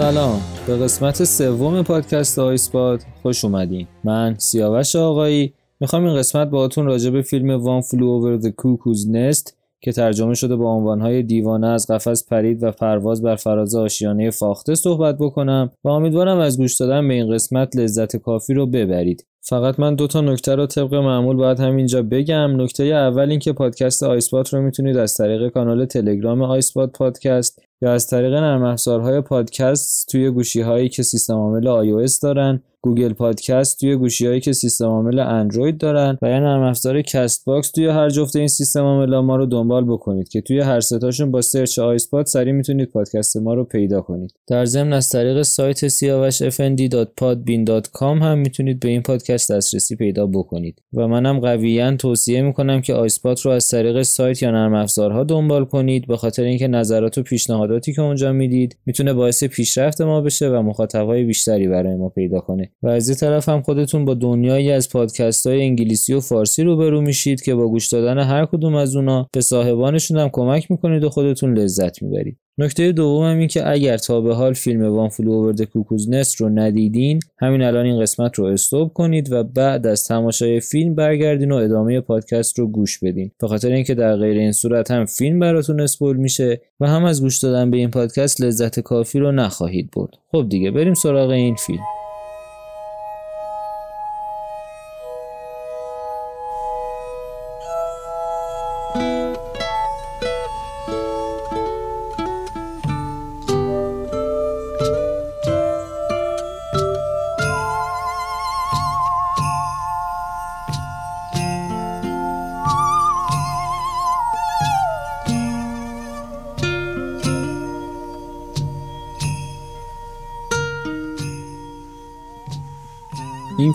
سلام. به قسمت سوم پادکست آیسپاد خوش اومدین. من سیاوش آقایی. می‌خوام این قسمت باهاتون راجع به فیلم One Flew Over the Cuckoo's Nest که ترجمه شده با عنوانهای دیوانه از قفس پرید و پرواز بر فراز آشیانه فاخته صحبت بکنم و امیدوارم از گوش دادن به این قسمت لذت کافی رو ببرید. فقط من دو تا نکته رو طبق معمول باید همینجا بگم. نکته اول اینکه پادکست آیسپاد رو می‌تونید از طریق کانال تلگرام آیسپاد پادکست یا از طریق نرم افزارهای پادکست توی گوشی هایی که سیستم عامل iOS دارن Google Podcast توی گوشی هایی که سیستم عامل اندروید دارن و یا نرم افزار Castbox توی هر جفت این سیستم عامل ما رو دنبال بکنید که توی هر ستاشون با سرچ آیسپاد سریع می‌تونید پادکست ما رو پیدا کنید. در ضمن از طریق سایت siavashfnd.podbean.com هم می‌تونید به این پادکست دسترسی پیدا بکنید و منم قویا توصیه می‌کنم که آیسپاد رو از طریق سایت یا نرم افزارها دنبال کنید به خاطر اینکه نظرات و پیشنهاداتی که اونجا می‌دید می‌تونه باعث پیشرفت ما بشه و مخاطبای بیشتری برای ما پیدا کنه. و از این طرف هم خودتون با دنیایی از پادکست های انگلیسی و فارسی روبرو میشید که با گوش دادن هر کدوم از اونا به صاحبانشون هم کمک می‌کنید و خودتون لذت می‌برید. نکته دوم این که اگر تا به حال فیلم One Flew Over Cuckoo's Nest رو ندیدین همین الان این قسمت رو stop کنید و بعد از تماشای فیلم برگردین و ادامه پادکست رو گوش بدین. به خاطر اینکه در غیر این صورت هم فیلم براتون اسپول میشه و هم از گوش دادن به این پادکست لذت کافی رو نخواهید برد. خب دیگه بریم سراغ این فیلم.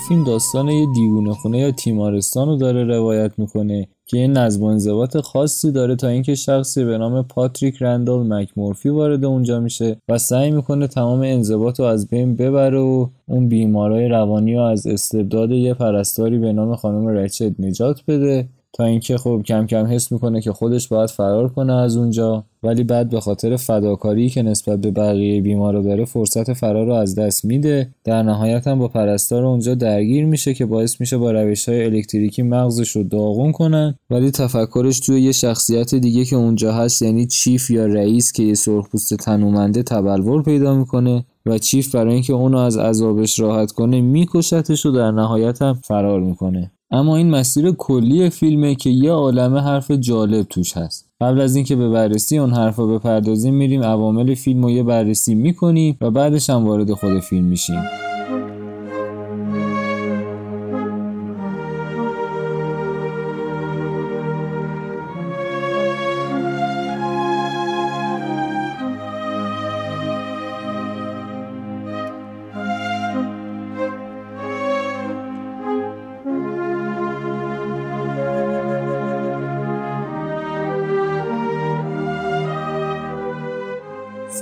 فیلم داستان یه دیوونه خونه یا تیمارستان رو داره روایت می‌کنه که یه نظم و انضباط خاصی داره تا اینکه شخصی به نام پاتریک رندال مکمورفی وارد اونجا میشه و سعی می‌کنه تمام انضباط رو از بین ببره و اون بیمارای روانی رو از استبداد یه پرستاری به نام خانم رچد نجات بده. تا اینکه خب کم کم حس می‌کنه که خودش باید فرار کنه از اونجا ولی بعد به خاطر فداکاری که نسبت به بقیه بیمارا داره فرصت فرار رو از دست میده. در نهایت هم با پرستار اونجا درگیر میشه که باعث میشه با روش های الکتریکی مغزش رو داغون کنن. ولی تفکرش توی یه شخصیت دیگه که اونجا هست یعنی چیف یا رئیس که یه سرخپوست تنومنده تبلور پیدا می‌کنه و چیف برای اینکه اونو از عذابش راحت کنه میکشتش و در نهایت هم فرار می‌کنه. اما این مسیر کلی فیلمه که یه عالمه حرف جالب توش هست. قبل از اینکه به بررسی اون حرفا بپردازیم میریم عوامل فیلم رو یه بررسی می‌کنیم و بعدش هم وارد خود فیلم میشیم.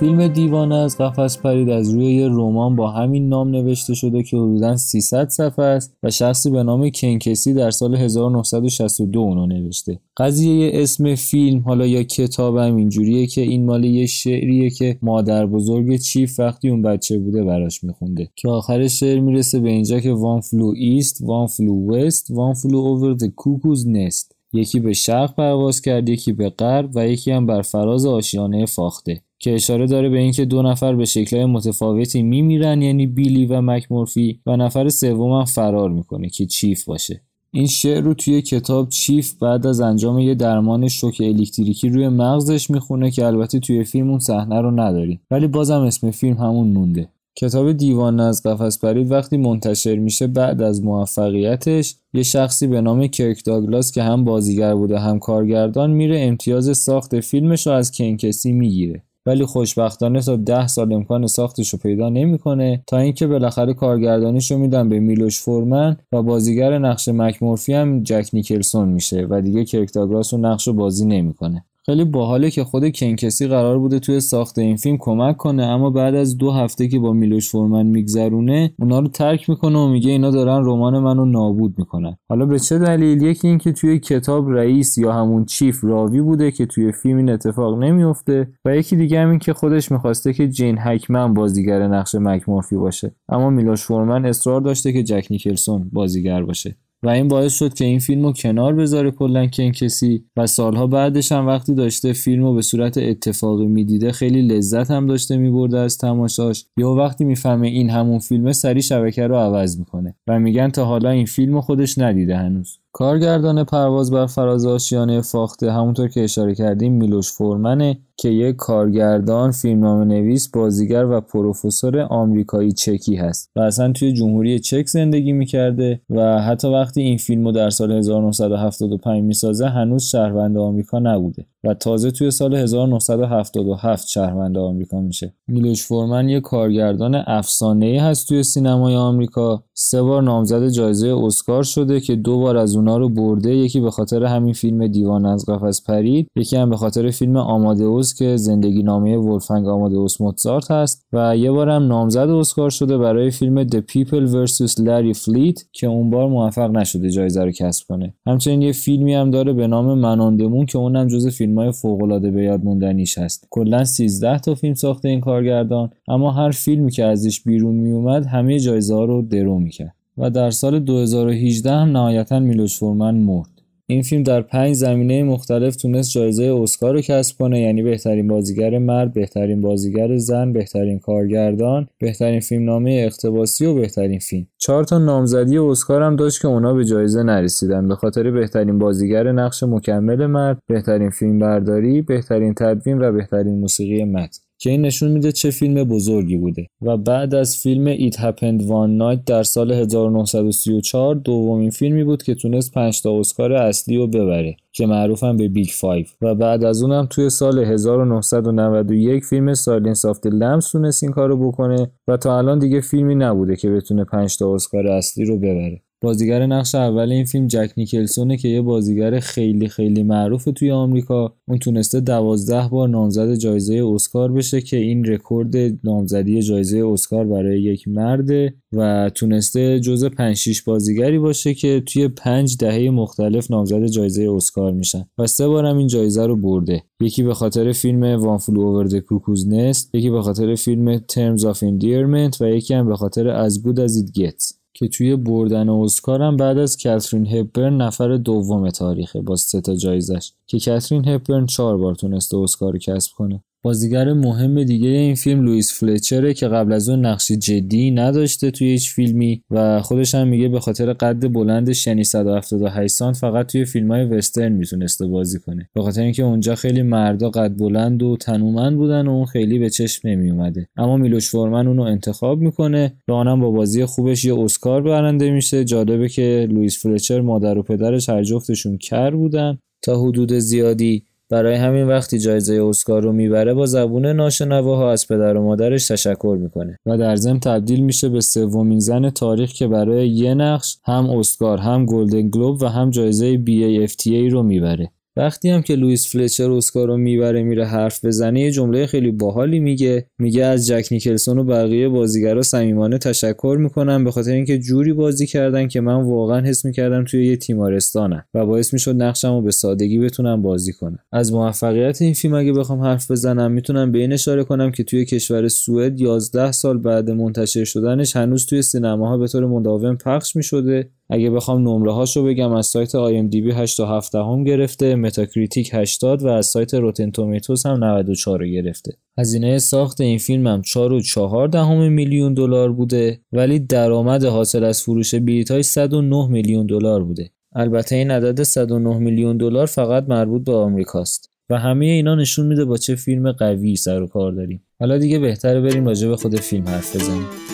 فیلم دیوانه از قفس پرید از روی یه رمان با همین نام نوشته شده که حدودا 300 صفحه است و شخصی به نام کن کیسی در سال 1962 اونو نوشته. قضیه اسم فیلم حالا یا کتاب هم اینجوریه که این مال یه شعریه که مادر بزرگ چیف وقتی اون بچه بوده براش میخونده. که آخر شعر می‌رسه به اینجا که one flew east one flew west one flew over the cuckoo's nest یکی به شرق پرواز کرد یکی به غرب و یکی هم بر فراز آشیانه فاخته. که اشاره داره به اینکه دو نفر به شکلهای متفاوتی میمیرن یعنی بیلی و مکمورفی و نفر سوم فرار می‌کنه که چیف باشه. این شعر رو توی کتاب چیف بعد از انجام یه درمان شوک الکتریکی روی مغزش می‌خونه که البته توی فیلم اون صحنه رو نداریم. ولی بازم اسم فیلم همون مونده کتاب دیوان از قفس پرید وقتی منتشر میشه بعد از موفقیتش یه شخصی به نام کرک داگلاس که هم بازیگر بوده هم کارگردان میره امتیاز ساخت فیلمش رو از کنکسی می‌گیره. ولی خوشبختانه تا ده سال امکان ساختش رو پیدا نمی‌کنه. تا اینکه بالاخره کارگردانیش رو میدن به میلوش فورمن و بازیگر نقش مکمورفی هم جک نیکلسون میشه و دیگه کرک داگلاس رو نقش رو بازی نمی‌کنه. خیلی باحاله که خود کنکسی قرار بوده توی ساخت این فیلم کمک کنه اما بعد از دو هفته که با میلوش فورمن میگذرونه اونا رو ترک می‌کنه و میگه اینا دارن رمان منو نابود می‌کنن. حالا به چه دلیل؟ یکی اینکه توی کتاب رئیس یا همون چیف راوی بوده که توی فیلم این اتفاق نمیفته و یکی دیگه همین که خودش می‌خواسته که جین هکمن بازیگر نقش مکمورفی باشه. اما میلوش فورمن اصرار داشته که جک نیکلسون بازیگر باشه. و این باعث شد که این فیلم رو کنار بذاره کلا کسی و سالها بعدش هم وقتی داشته فیلم رو به صورت اتفاقی می‌دیده خیلی لذت هم داشته میبرده از تماشاش. یا وقتی می‌فهمه این همون فیلمه سری شبکه رو عوض می‌کنه و میگن تا حالا این فیلم خودش ندیده هنوز. کارگردان پرواز بر فراز آشیانه فاخته همونطور که اشاره کردیم میلوش فورمنه که یک کارگردان، فیلمنامه نویس، بازیگر و پروفسور آمریکایی چکی هست و اصلا توی جمهوری چک زندگی می‌کرده و حتی وقتی این فیلم رو در سال 1975 می‌سازه هنوز شهروند آمریکا نبوده. و تازه توی سال 1977 شهروند آمریکا میشه. میلوش فورمن یک کارگردان افسانه‌ای هست توی سینمای آمریکا. سه بار نامزد جایزه اسکار شده که دو بار از اونا رو برده یکی به خاطر همین فیلم دیوان از قفس پرید یکی هم به خاطر فیلم آمادئوس که زندگی نامه ولفنگ آمادئوس موتزارت هست و یه بار هم نامزد اسکار شده برای فیلم The People vs. Larry Fleet که اون بار موفق نشده جایزه رو کسب کنه همچنین یه فیلمی هم داره به نام مناندمون که اونم جز فیلم های فوق العاده به یاد موندنیش هست. کلا 13 تا فیلم ساخته این کارگردان اما هر فیلمی که ازش بیرون میومد همه جایزه ها رو درو می‌کرد. و در سال 2018 هم نهایتا میلوش فورمن مرد. این فیلم در پنج زمینه مختلف تونست جایزه اسکار رو کسب کنه یعنی بهترین بازیگر مرد، بهترین بازیگر زن، بهترین کارگردان، بهترین فیلمنامه اقتباسی و بهترین فیلم. چهار تا نامزدی اسکار هم داشت که اونا به جایزه نرسیدن به خاطر بهترین بازیگر نقش مکمل مرد، بهترین فیلم برداری، بهترین تدوین و بهترین موسیقی متن. که این نشون میده چه فیلم بزرگی بوده. و بعد از فیلم It Happened One Night در سال 1934 دومین فیلمی بود که تونست 5 تا اسکار اصلی رو ببره که معروفم به Big Five و بعد از اونم توی سال 1991 فیلم Silence of the تونست این کارو بکنه و تا الان دیگه فیلمی نبوده که بتونه 5 تا اسکار اصلی رو ببره. بازیگر نقش اول این فیلم جک نیکلسونه که یه بازیگر خیلی خیلی معروف توی آمریکا. اون تونسته دوازده بار نامزد جایزه اسکار بشه که این رکورد نامزدی جایزه اسکار برای یک مرده و تونسته جز 5 6 بازیگری باشه که توی پنج دهه مختلف نامزد جایزه اسکار میشن و سه بارم این جایزه رو برده. یکی به خاطر فیلم One Flew Over Cuckoo's Nest یکی به خاطر فیلم Terms of Endearment و یکی هم به خاطر As Good as It Gets که توی بردن اسکار هم بعد از کاترین هپبرن نفر دوم تاریخه با سه تا جایزش که کاترین هپبرن چهار بار تونسته اسکار کسب کنه. بازیگر مهم دیگه این فیلم لوئیس فلچره که قبل از اون نقش جدی نداشته توی هیچ فیلمی و خودش هم میگه به خاطر قد بلندش یعنی 178 سانت فقط توی فیلم های وسترن می‌تونسته بازی کنه. به خاطر اینکه اونجا خیلی مردا قد بلند و تنومند بودن و اون خیلی به چشم نمیومده اما میلوش فورمن اونو انتخاب می‌کنه. و آنم با بازی خوبش یه اسکار برنده میشه. جالبه که لوئیس فلچر مادر و پدرش هر جفتشون کر بودن. تا حدود زیادی برای همین وقتی جایزه اسکار رو می‌بره با زبون ناشنواها از پدر و مادرش تشکر می‌کنه و در ضمن تبدیل میشه به سومین زن تاریخ که برای یه نقش هم اسکار هم گلدن گلوب و هم جایزه BAFTA رو می‌بره. وقتی هم که لوئیس فلچر اسکار رو می‌بره میره حرف بزنه یه جمله خیلی باحالی میگه. میگه از جک نیکلسون و بقیه بازیگرا صمیمانه تشکر می‌کنم به خاطر اینکه جوری بازی کردن که من واقعا حس می‌کردم توی یه تیمارستانم و باعث می‌شد نقشم رو به سادگی بتونم بازی کنم. از موفقیت این فیلم اگه بخوام حرف بزنم می‌تونم به این اشاره کنم که توی کشور سوئد 11 سال بعد منتشر شدنش هنوز توی سینماها به طور مداوم پخش می‌شده. اگه بخوام نمره هاشو بگم از سایت IMDb 8 تا 7 هم گرفته Metacritic 80 و از سایت Rotten Tomatoes هم 94 رو گرفته. هزینه ساخت این فیلم هم 4 و 4 دهم میلیون دلار بوده ولی درآمد حاصل از فروش بلیط های 109 میلیون دلار بوده. البته این عدد 109 میلیون دلار فقط مربوط به آمریکاست. و همه اینا نشون میده با چه فیلم قوی سر و کار داریم. حالا دیگه بهتره بریم راجع به خود فیلم حرف بزنیم.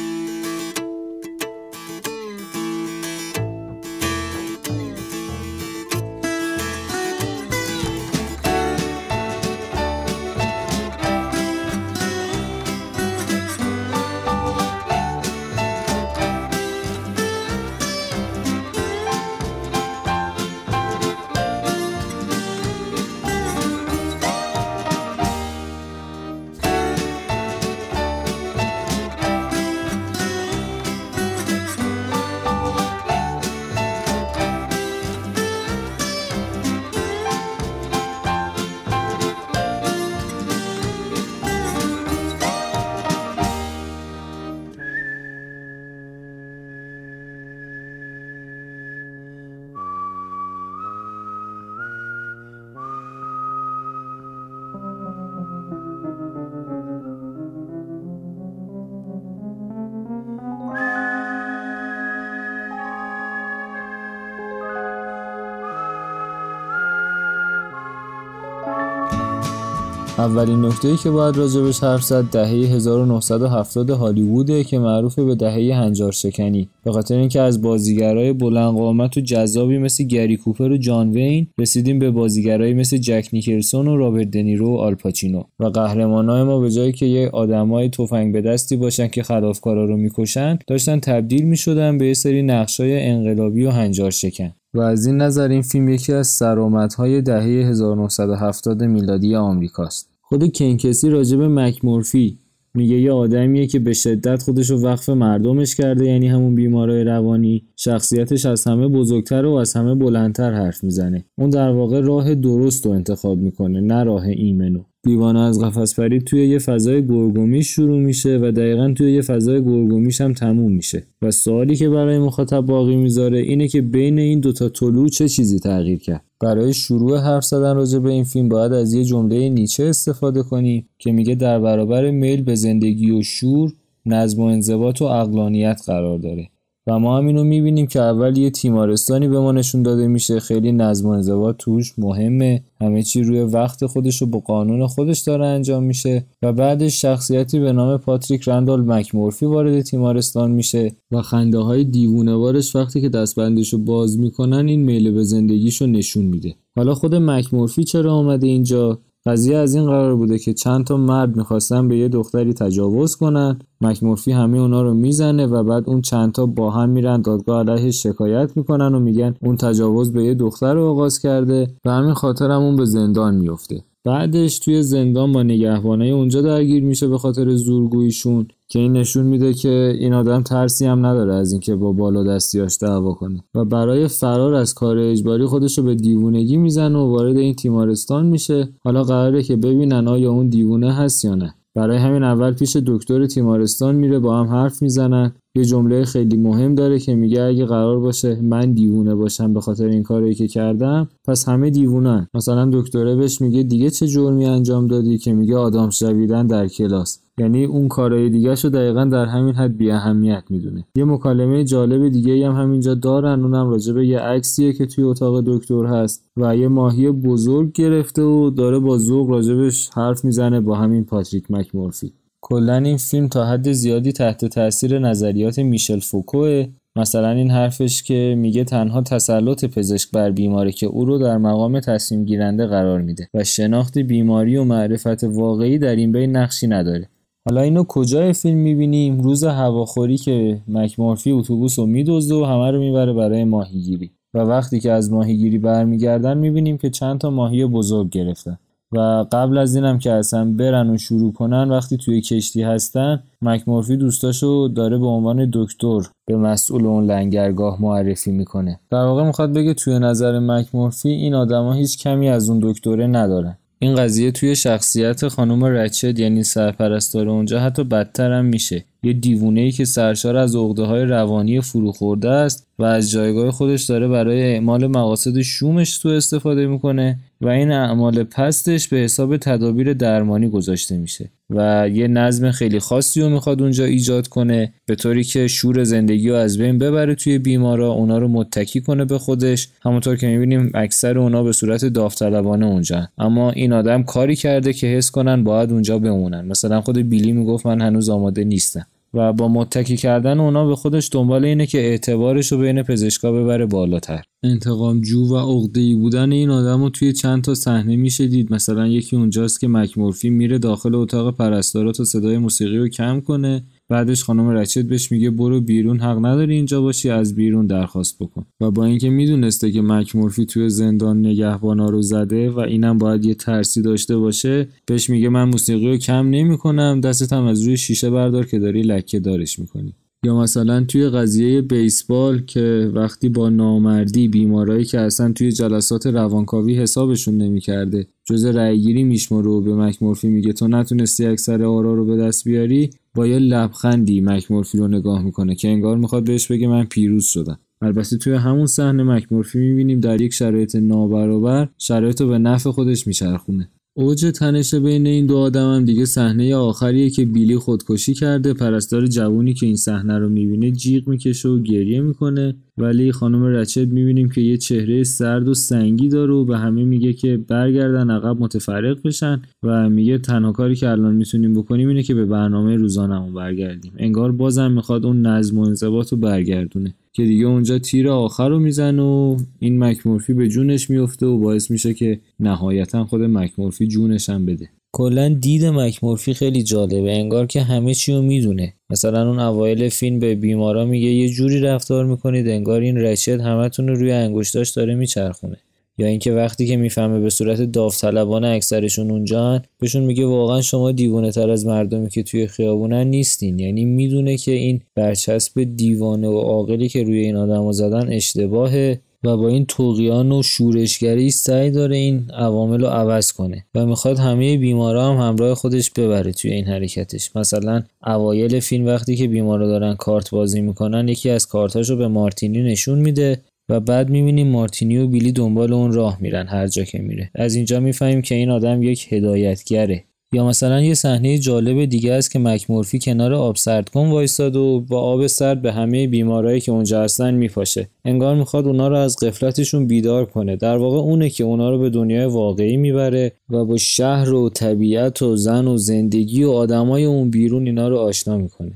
اولین نکته که باید راجبش حرف زد دهه 1970 هالیووده که معروف به دهه هنجار شکنی به خاطر اینکه از بازیگرای بلند قامت و جذابی مثل گری کوپر و جان وین رسیدیم به بازیگرایی مثل جک نیکلسون و رابرت دنیرو و آلپاچینو و قهرمانای ما به جایی که یه آدمای تفنگ به دستی باشن که خلافکارا رو می‌کشن داشتن تبدیل می‌شدن به یه سری نقشای انقلابی و هنجار شکن و از این نظر این فیلم یکی از سرآمدهای دهه 1970 میلادی آمریکاست. خود کنکسی راجب مکمورفی میگه یه آدمیه که به شدت خودش رو وقف مردمش کرده یعنی همون بیمارای روانی. شخصیتش از همه بزرگتر و از همه بلندتر حرف می‌زنه. اون در واقع راه درست رو انتخاب می‌کنه نه راه ایمنو. دیوانه از قفس پرید توی یه فضای گرگومیش شروع میشه و دقیقا توی یه فضای گرگومیش هم تموم میشه. و سوالی که برای مخاطب باقی می‌ذاره اینه که بین این دوتا طلوع چه چیزی تغییر کرد؟ برای شروع حرف زدن راجع به این فیلم باید از یه جمله نیچه استفاده کنیم که میگه در برابر میل به زندگی و شور نظم و انضباط و اقلانیت قرار داره. و ما هم اینو می‌بینیم که اول یه تیمارستانی به ما نشون داده میشه. خیلی نظم و انضباط توش مهمه. همه چی روی وقت خودش و با قانون خودش داره انجام میشه. و بعدش شخصیتی به نام پاتریک رندال مکمورفی وارد تیمارستان میشه. و خنده های دیوونه وارش وقتی که دستبندش رو باز می‌کنن این میل به زندگیش رو نشون میده. حالا خود مکمورفی چرا آمده اینجا؟ قضیه از این قرار بوده که چند تا مرد می‌خواستن به یه دختری تجاوز کنن. مکمورفی همه اونا رو می‌زنه و بعد اون چند تا با هم میرن دادگاه علیه شکایت می‌کنن و میگن اون تجاوز به یه دختر رو آغاز کرده. و همین خاطر هم اون به زندان میفته بعدش توی زندان با نگهبانای اونجا درگیر میشه به خاطر زورگوییشون که این نشون میده که این آدم ترسی هم نداره از اینکه با بالا دستیاش دعوا کنه. و برای فرار از کار اجباری خودش رو به دیوونگی می‌زنه و وارد این تیمارستان میشه. حالا قراره که ببینن آیا اون دیوونه هست یا نه. برای همین اول پیش دکتر تیمارستان میره با هم حرف می‌زنن. یه جمله خیلی مهم داره که میگه اگه قرار باشه من دیوونه باشم به خاطر این کاری که کردم پس همه دیوونن. مثلا دکتره بهش میگه دیگه چه جرمی انجام دادی که میگه آدم شویدن در کلاس. یعنی اون کارهای دیگه رو دقیقا در همین حد بی اهمیت می‌دونه. یه مکالمه جالب دیگه هم همینجا دارن اونم راجع به یه عکسیه که توی اتاق دکتر هست و یه ماهی بزرگ گرفته و داره با ذوق راجبش حرف می‌زنه با همین پاتریک مکمورفی. کلا این فیلم تا حد زیادی تحت تاثیر نظریات میشل فوکوه. مثلا این حرفش که میگه تنها تسلط پزشک بر بیماری که او رو در مقام تصمیم گیرنده قرار میده و شناخت بیماری و معرفت واقعی در این بین نقشی نداره. حالا اینو کجای فیلم می‌بینیم؟ روز هواخوری که مکمورفی اتوبوس رو میدزده و همه رو می‌بره برای ماهیگیری. و وقتی که از ماهیگیری برمیگردن می‌بینیم که چند تا ماهی بزرگ گرفتن. و قبل از اینم که اصلا برن و شروع کنن وقتی توی کشتی هستن مکمورفی دوستاشو داره به عنوان دکتر به مسئول اون لنگرگاه معرفی می‌کنه. در واقع می‌خواد بگه توی نظر مکمورفی این آدما هیچ کمی از اون دکتره ندارن. این قضیه توی شخصیت خانم رچد یعنی سرپرستار اونجا حتی بدتر هم میشه. یه دیوونه که سرشار از عقده های روانی فروخورده است و از جایگاه خودش داره برای اعمال مقاصد شومش تو استفاده می‌کنه و این اعمال پستش به حساب تدابیر درمانی گذاشته میشه و یه نظم خیلی خاصی رو می‌خواد اونجا ایجاد کنه به طوری که شور زندگی رو از بین ببره توی بیمارا اونا رو متکی کنه به خودش. همونطور که می‌بینیم اکثر اونا به صورت داوطلبانه اونجا اما این آدم کاری کرده که حس کنن باید اونجا بمونن. مثلا خود بیلی می‌گفت من هنوز آماده نیستم. و با متکی کردن اونا به خودش دنبال اینه که اعتبارش رو بین پزشکا ببره بالاتر. انتقام جو و عقده‌ای بودن این آدم رو توی چند تا صحنه میشه دید. مثلا یکی اونجاست که مکمورفی میره داخل اتاق پرستارا تا صدای موسیقی رو کم کنه. بعدش خانم رچد بهش میگه برو بیرون حق نداری اینجا باشی از بیرون درخواست بکن. و با اینکه می‌دونسته که مکمورفی توی زندان نگهبانا رو زده و اینم باید یه ترسی داشته باشه بهش میگه من موسیقی رو کم نمی‌کنم دستت هم از روی شیشه بردار که داری لکه دارش می‌کنی. یا مثلا توی قضیه بیسبال که وقتی با نامردی بیمارایی که اصلا توی جلسات روانکاوی حسابشون نمی‌کرده جز رأیگیری میشماره و به مکمورفی میگه تو نتونستی اکثر آرا رو به دست بیاری با یه لبخندی مکمورفی رو نگاه می‌کنه که انگار می‌خواد بهش بگه من پیروز شدم. البته توی همون صحنه مکمورفی می‌بینیم در یک شرایط نابرابر شرایط رو به نفع خودش میچرخونه. اوج تنش بین این دو آدم هم دیگه صحنه آخریه که بیلی خودکشی کرده. پرستار جوونی که این صحنه رو می‌بینه جیغ می‌کشه و گریه می‌کنه. ولی خانم رچت می‌بینیم که یه چهره سرد و سنگی داره و به همه میگه که برگردن عقب متفرق بشن. و میگه تنها کاری که الان می‌تونیم بکنیم اینه که به برنامه روزانمون برگردیم. انگار بازم می‌خواد اون نظم و انضباط برگردونه. که دیگه اونجا تیر آخر رو میزن و این مکمورفی به جونش میفته و باعث میشه که نهایتا خود مکمورفی جونش هم بده. کلا دید مکمورفی خیلی جالبه انگار که همه چی رو می‌دونه. مثلا اون اوایل فیلم به بیمارا میگه یه جوری رفتار می‌کنید انگار این رچد همتون رو روی انگشتاش داره میچرخونه. یا اینکه وقتی که می‌فهمه به صورت داوطلبانه اکثرشون اونجان بهشون میگه واقعا شما دیوانه تر از مردمی که توی خیابونن نیستین. یعنی می‌دونه که این برچسب دیوانه و عاقلی که روی این آدم زدن اشتباهه و با این توقیان و شورشگری سعی داره این عوامل رو عوض کنه و می‌خواد همه بیمارا هم همراه خودش ببره توی این حرکتش. مثلا اوایل فیلم وقتی که بیمارا دارن کارت بازی می‌کنن یکی از کارتاشو به مارتینی نشون میده و بعد می‌بینیم مارتینی و بیلی دنبال اون راه میرن هر جا که میره. از اینجا می‌فهمیم که این آدم یک هدایتگره. یا مثلا یه صحنه جالب دیگه است که مکمورفی کنار آب سرد کن وایساد و با آب سرد به همه بیمارایی که اونجا هستن میپاشه. انگار می‌خواد اونا رو از قفلتشون بیدار کنه. در واقع اونه که اونا رو به دنیای واقعی می‌بره و با شهر و طبیعت و زن و زندگی و آدمای اون بیرون اینا رو آشنا می‌کنه.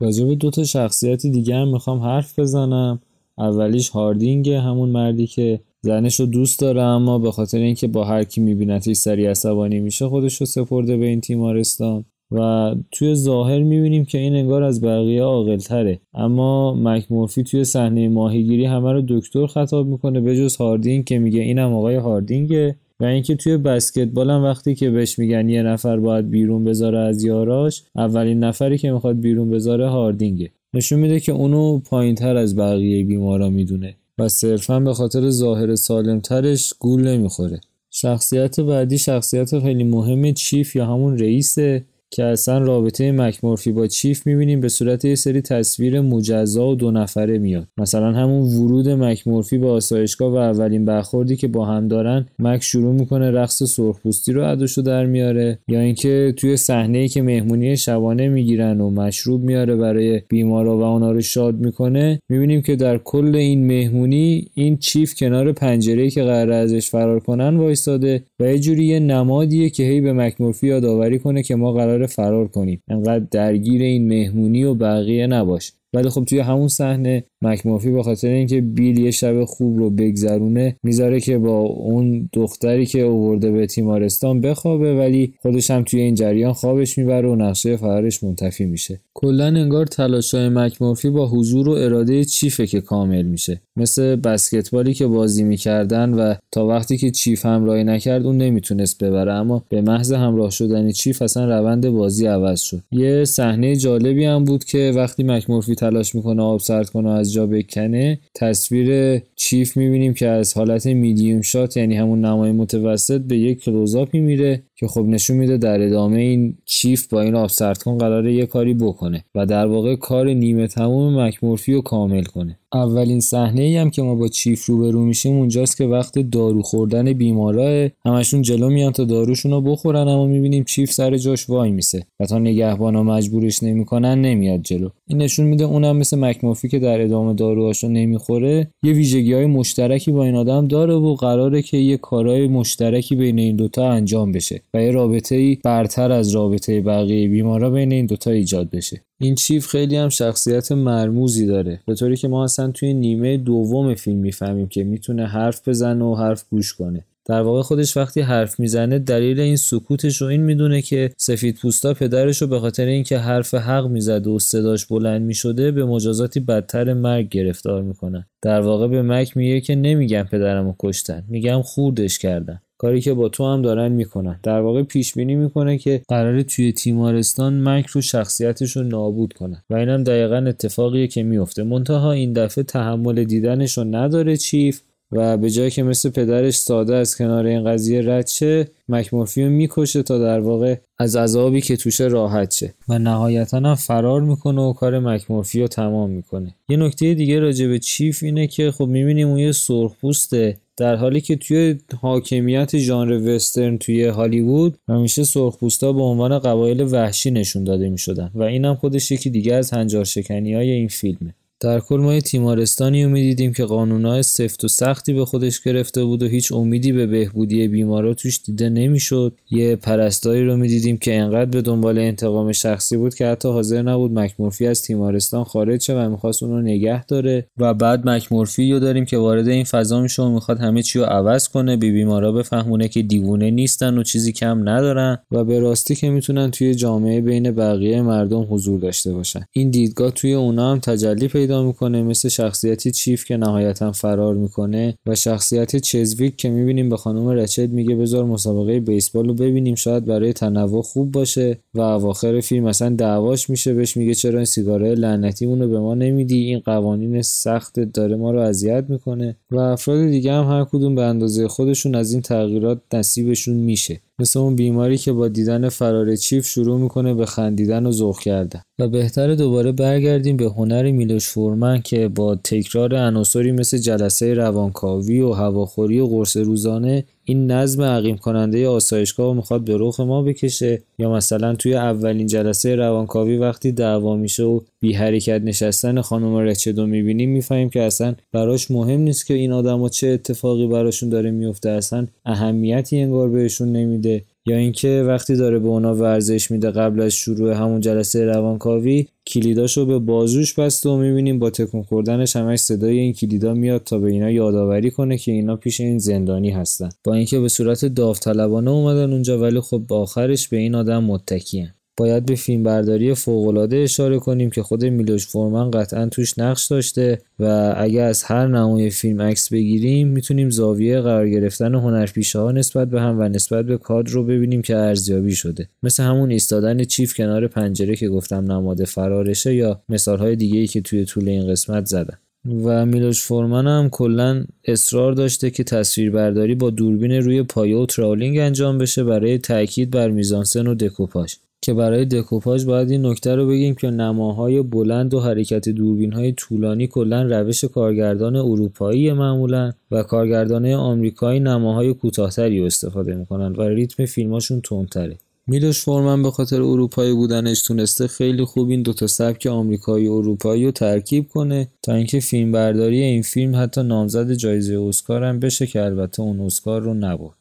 راجع به دو تا شخصیت دیگه هم می‌خوام حرف بزنم. اولیش هاردینگ همون مردی که زنش رو دوست داره اما به خاطر اینکه با هر کی میبینتش سری عصبانی میشه خودش رو سپرده به این تیمارستان. و توی ظاهر می‌بینیم که این انگار از بقیه عاقلتره. اما مکمورفی توی صحنه ماهیگیری همه رو دکتر خطاب می‌کنه به جز هاردینگ که میگه اینم آقای هاردینگه. و اینکه توی بسکتبال هم وقتی که بهش میگن یه نفر باید بیرون بذاره از یاراش اولین نفری که می‌خواد بیرون بذاره هاردینگه. نشون میده که اونو پایینتر از بقیه بیمارا می‌دونه و صرفا به خاطر ظاهر سالمترش گول نمی‌خوره. شخصیت بعدی شخصیت خیلی مهم چیف یا همون رئیسه. که اصلا رابطه مکمورفی با چیف می‌بینیم به صورت یه سری تصویر مجزا و دو نفره میاد. مثلا همون ورود مکمورفی به آسایشگاه و اولین برخوردی که با هم دارن مک شروع می‌کنه رقص سرخپوستی رو ادوشو در میاره یا اینکه توی صحنه ای که مهمونی شبانه می‌گیرن و مشروب میاره برای بیمارا و اونا رو شاد می‌کنه می‌بینیم که در کل این مهمونی این چیف کنار پنجره که قرار ازش فرار کنن وایستاده و یه جوری یه نمادیه که هی به مکمورفی یادآوری کنه که ما قرار فرار کنیم. انقدر درگیر این مهمونی و بقیه نباش. ولی خب توی همون صحنه مکمافی به خاطر اینکه بیل یه شب خوب رو بگذرونه می‌ذاره که با اون دختری که اوورده به تیمارستان بخوابه ولی خودش هم توی این جریان خوابش می‌بره و نقشه فرارش منتفی میشه. کلا انگار تلاشای مکمافی با حضور و اراده چیفه که کامل میشه. مثل بسکتبالی که بازی می‌کردن و تا وقتی که چیف همراهی نکرد اون نمی‌تونست ببره اما به محض همراه شدن چیف اصلا روند بازی عوض شد. یه صحنه جالبی هم بود که وقتی مکمورفی تلاش می‌کنه آب سرد کنه از جا بکنه تصویر چیف می‌بینیم که از حالت میدیوم شات یعنی همون نمای متوسط به یک کلوزاپی میره که خب نشون میده در ادامه این چیف با این آب سرد کن قراره یه کاری بکنه و در واقع کار نیمه تموم مکمورفی رو کامل کنه. اولین صحنه ای هم که ما با چیف روبرو میشیم اونجاست که وقت دارو خوردن بیماراه. همشون جلو میان تا داروشون رو بخورن اما می‌بینیم چیف سر جاش وای میسه. و تا نگهبانا مجبورش نمی‌کنن نمیاد جلو. این نشون میده اونم مثل مکمورفی که در ادامه داروهاشو نمی‌خوره یه ویژگی های مشترکی با این آدم داره و قراره که یه کارهای مشترکی بین این دوتا انجام بشه و یه رابطه ای برتر از رابطه بقیه بیمارا بین این دوتا ایجاد بشه. این چیف خیلی هم شخصیت مرموزی داره. به طوری که ما اصلا توی نیمه دوم فیلم می‌فهمیم که می‌تونه حرف بزنه و حرف گوش کنه. در واقع خودش وقتی حرف می‌زنه دلیل این سکوتش رو این می‌دونه که سفید پوستا پدرش رو به خاطر اینکه حرف حق می‌زده و صداش بلند می‌شده به مجازاتی بدتر مرگ گرفتار می‌کنن در واقع به مک میگه که نمیگم پدرمو کشتن میگم خوردش کردن. کاری که با تو هم دارن می‌کنن. در واقع پیش بینی می‌کنه که قراره توی تیمارستان مک رو شخصیتش رو نابود کنن و اینم دقیقا اتفاقیه که میفته منتها این دفعه تحمل دیدنش رو نداره چیف و به جایی که مثل پدرش ساده از کنار این قضیه رد شه مکمورفی رو می‌کشه تا در واقع از عذابی که توشه راحت شه. و نهایتا هم فرار می‌کنه و کار مکمورفی رو تمام می‌کنه. یه نکته دیگه راجع به چیف اینه که خب می‌بینیم اون یه سرخپوسته در حالی که توی حاکمیت ژانر وسترن توی هالیوود همیشه سرخپوستا به عنوان قبایل وحشی نشون داده می شدن و اینم خودش یکی دیگه از هنجار شکنی های این فیلمه. در کل ما تیمارستانی رو می‌دیدیم که قانونهای سفت و سختی به خودش گرفته بود و هیچ امیدی به بهبودی بیمارا توش دیده نمی‌شد. یه پرستاری رو می‌دیدیم که انقدر به دنبال انتقام شخصی بود که حتی حاضر نبود مکمورفی از تیمارستان خارج شه و می‌خواست اون رو نگه داره. و بعد مکمورفی رو داریم که وارد این فضا میشه و می‌خواد همه چی رو عوض کنه. بی بیمارا بفهمونه که دیوونه نیستن و چیزی کم ندارن و به راستی که می‌تونن توی جامعه بین بقیه مردم حضور داشته باشن. این دیدگاه توی اونا هم تجلی می‌کنه مثل شخصیتی چیف که نهایتا فرار می‌کنه و شخصیت چزویک که می‌بینیم به خانم رچد میگه بذار مسابقه بیسبال رو ببینیم شاید برای تنوع خوب باشه و اواخر فیلم مثلا دعواش میشه بهش میگه چرا این سیگاره لعنتی رو به ما نمیدی؟ این قوانین سخت داره ما رو اذیت می‌کنه و افراد دیگه هم هر کدوم به اندازه خودشون از این تغییرات نصیبشون میشه. مثل اون بیماری که با دیدن فرار چیف شروع می‌کنه به خندیدن و ذوق کردن. و بهتر دوباره برگردیم به هنر میلوش فورمن که با تکرار عناصری مثل جلسه روانکاوی و هواخوری و قرص روزانه این نظم عقیم کننده آسایشگاه می‌خواد به رخ ما بکشه یا مثلا توی اولین جلسه روانکاوی وقتی دعوا میشه و بی حرکت نشستن خانم رچدو می‌بینیم می‌فهمیم که اصلا براش مهم نیست که این آدما چه اتفاقی براشون داره میفته اصلا اهمیتی انگار بهشون نمیده. یا اینکه وقتی داره به اونا ورزش میده قبل از شروع همون جلسه روانکاوی کلیداشو به بازوش بسته و می‌بینیم با تکون خوردنش همش صدای این کلیدا میاد تا به اینا یادآوری کنه که اینا پیش این زندانی هستن. با اینکه به صورت داوطلبانه اومدن اونجا ولی خب آخرش به این آدم متکیه. باید به فیلمبرداری فوقالعاده اشاره کنیم که خود میلوش فورمن قطعا توش نقش داشته و اگر از هر نمای فیلم عکس بگیریم می‌تونیم زاویه قرار گرفتن هنرپیشه ها نسبت به هم و نسبت به کادر رو ببینیم که ارزیابی شده. مثل همون ایستادن چیف کنار پنجره که گفتم نماد فرارشه یا مثال های دیگه ای که توی طول این قسمت زدم و میلوش فورمن هم کلا اصرار داشته که تصویربرداری با دوربین روی پایه و تراولینگ انجام بشه برای تاکید بر میزانسن و دکوپاژ. که برای دکوپاژ باید این نکته رو بگیم که نماهای بلند و حرکت دوربین های طولانی کلا روش کارگردان اروپایی معمولا و کارگردان آمریکایی نماهای کوتاهتری استفاده می‌کنن و ریتم فیلماشون تندتره. میلوش فورمن به خاطر اروپایی بودنش تونسته خیلی خوب این دوتا سبک آمریکایی و اروپایی رو ترکیب کنه تا اینکه فیلم برداری این فیلم حتی نامزد جایزه اسکار هم بشه که البته اون اسکار رو نبرد.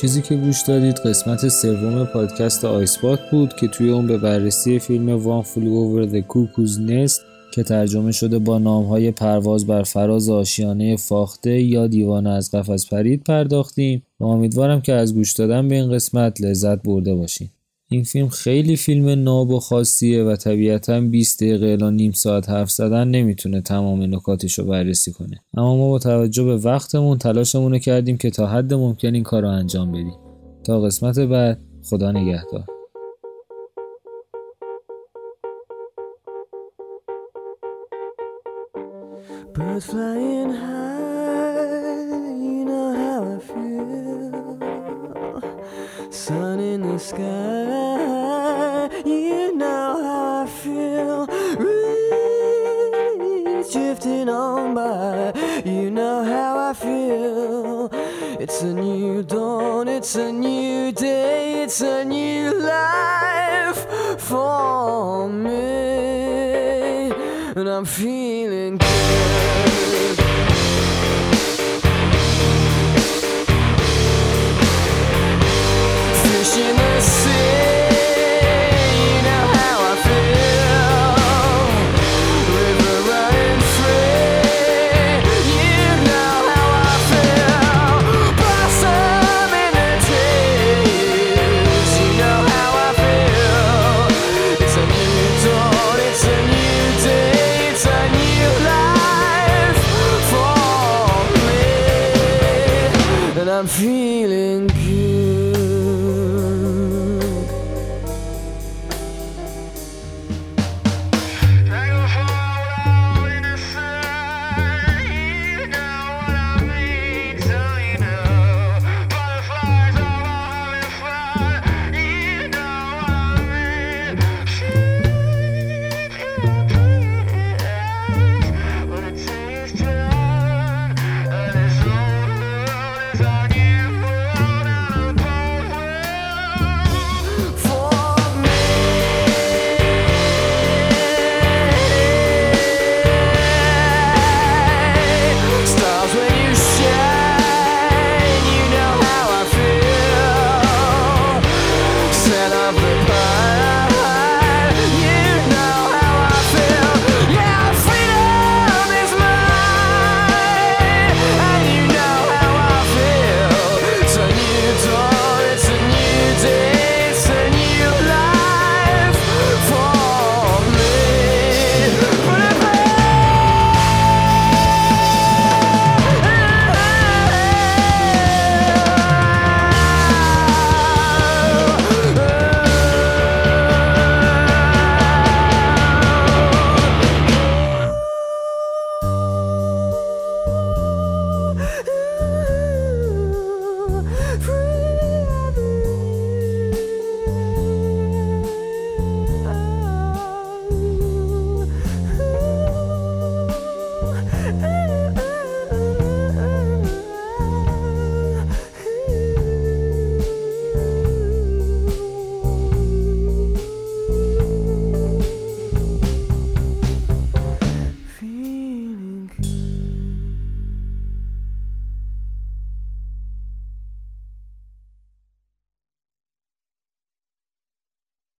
چیزی که گوش دادید قسمت سوم پادکست آیسپاد بود که توی اون به بررسی فیلم One Flew Over the Cuckoo's Nest که ترجمه شده با نامهای پرواز بر فراز آشیانه فاخته یا دیوانه از قفس پرید پرداختیم و امیدوارم که از گوش دادن به این قسمت لذت برده باشین. این فیلم خیلی فیلم ناب و خاصیه و طبیعتا 20 دقیقه الا نیم ساعت حرف زدن نمی‌تونه تمام نکاتش رو بررسی کنه. اما ما با توجه به وقتمون تلاشمون کردیم که تا حد ممکن این کار رو انجام بدیم. تا قسمت بعد خدا نگهدار. Sun in the sky. It's a new dawn, it's a new day, it's a new life for me. And I'm feeling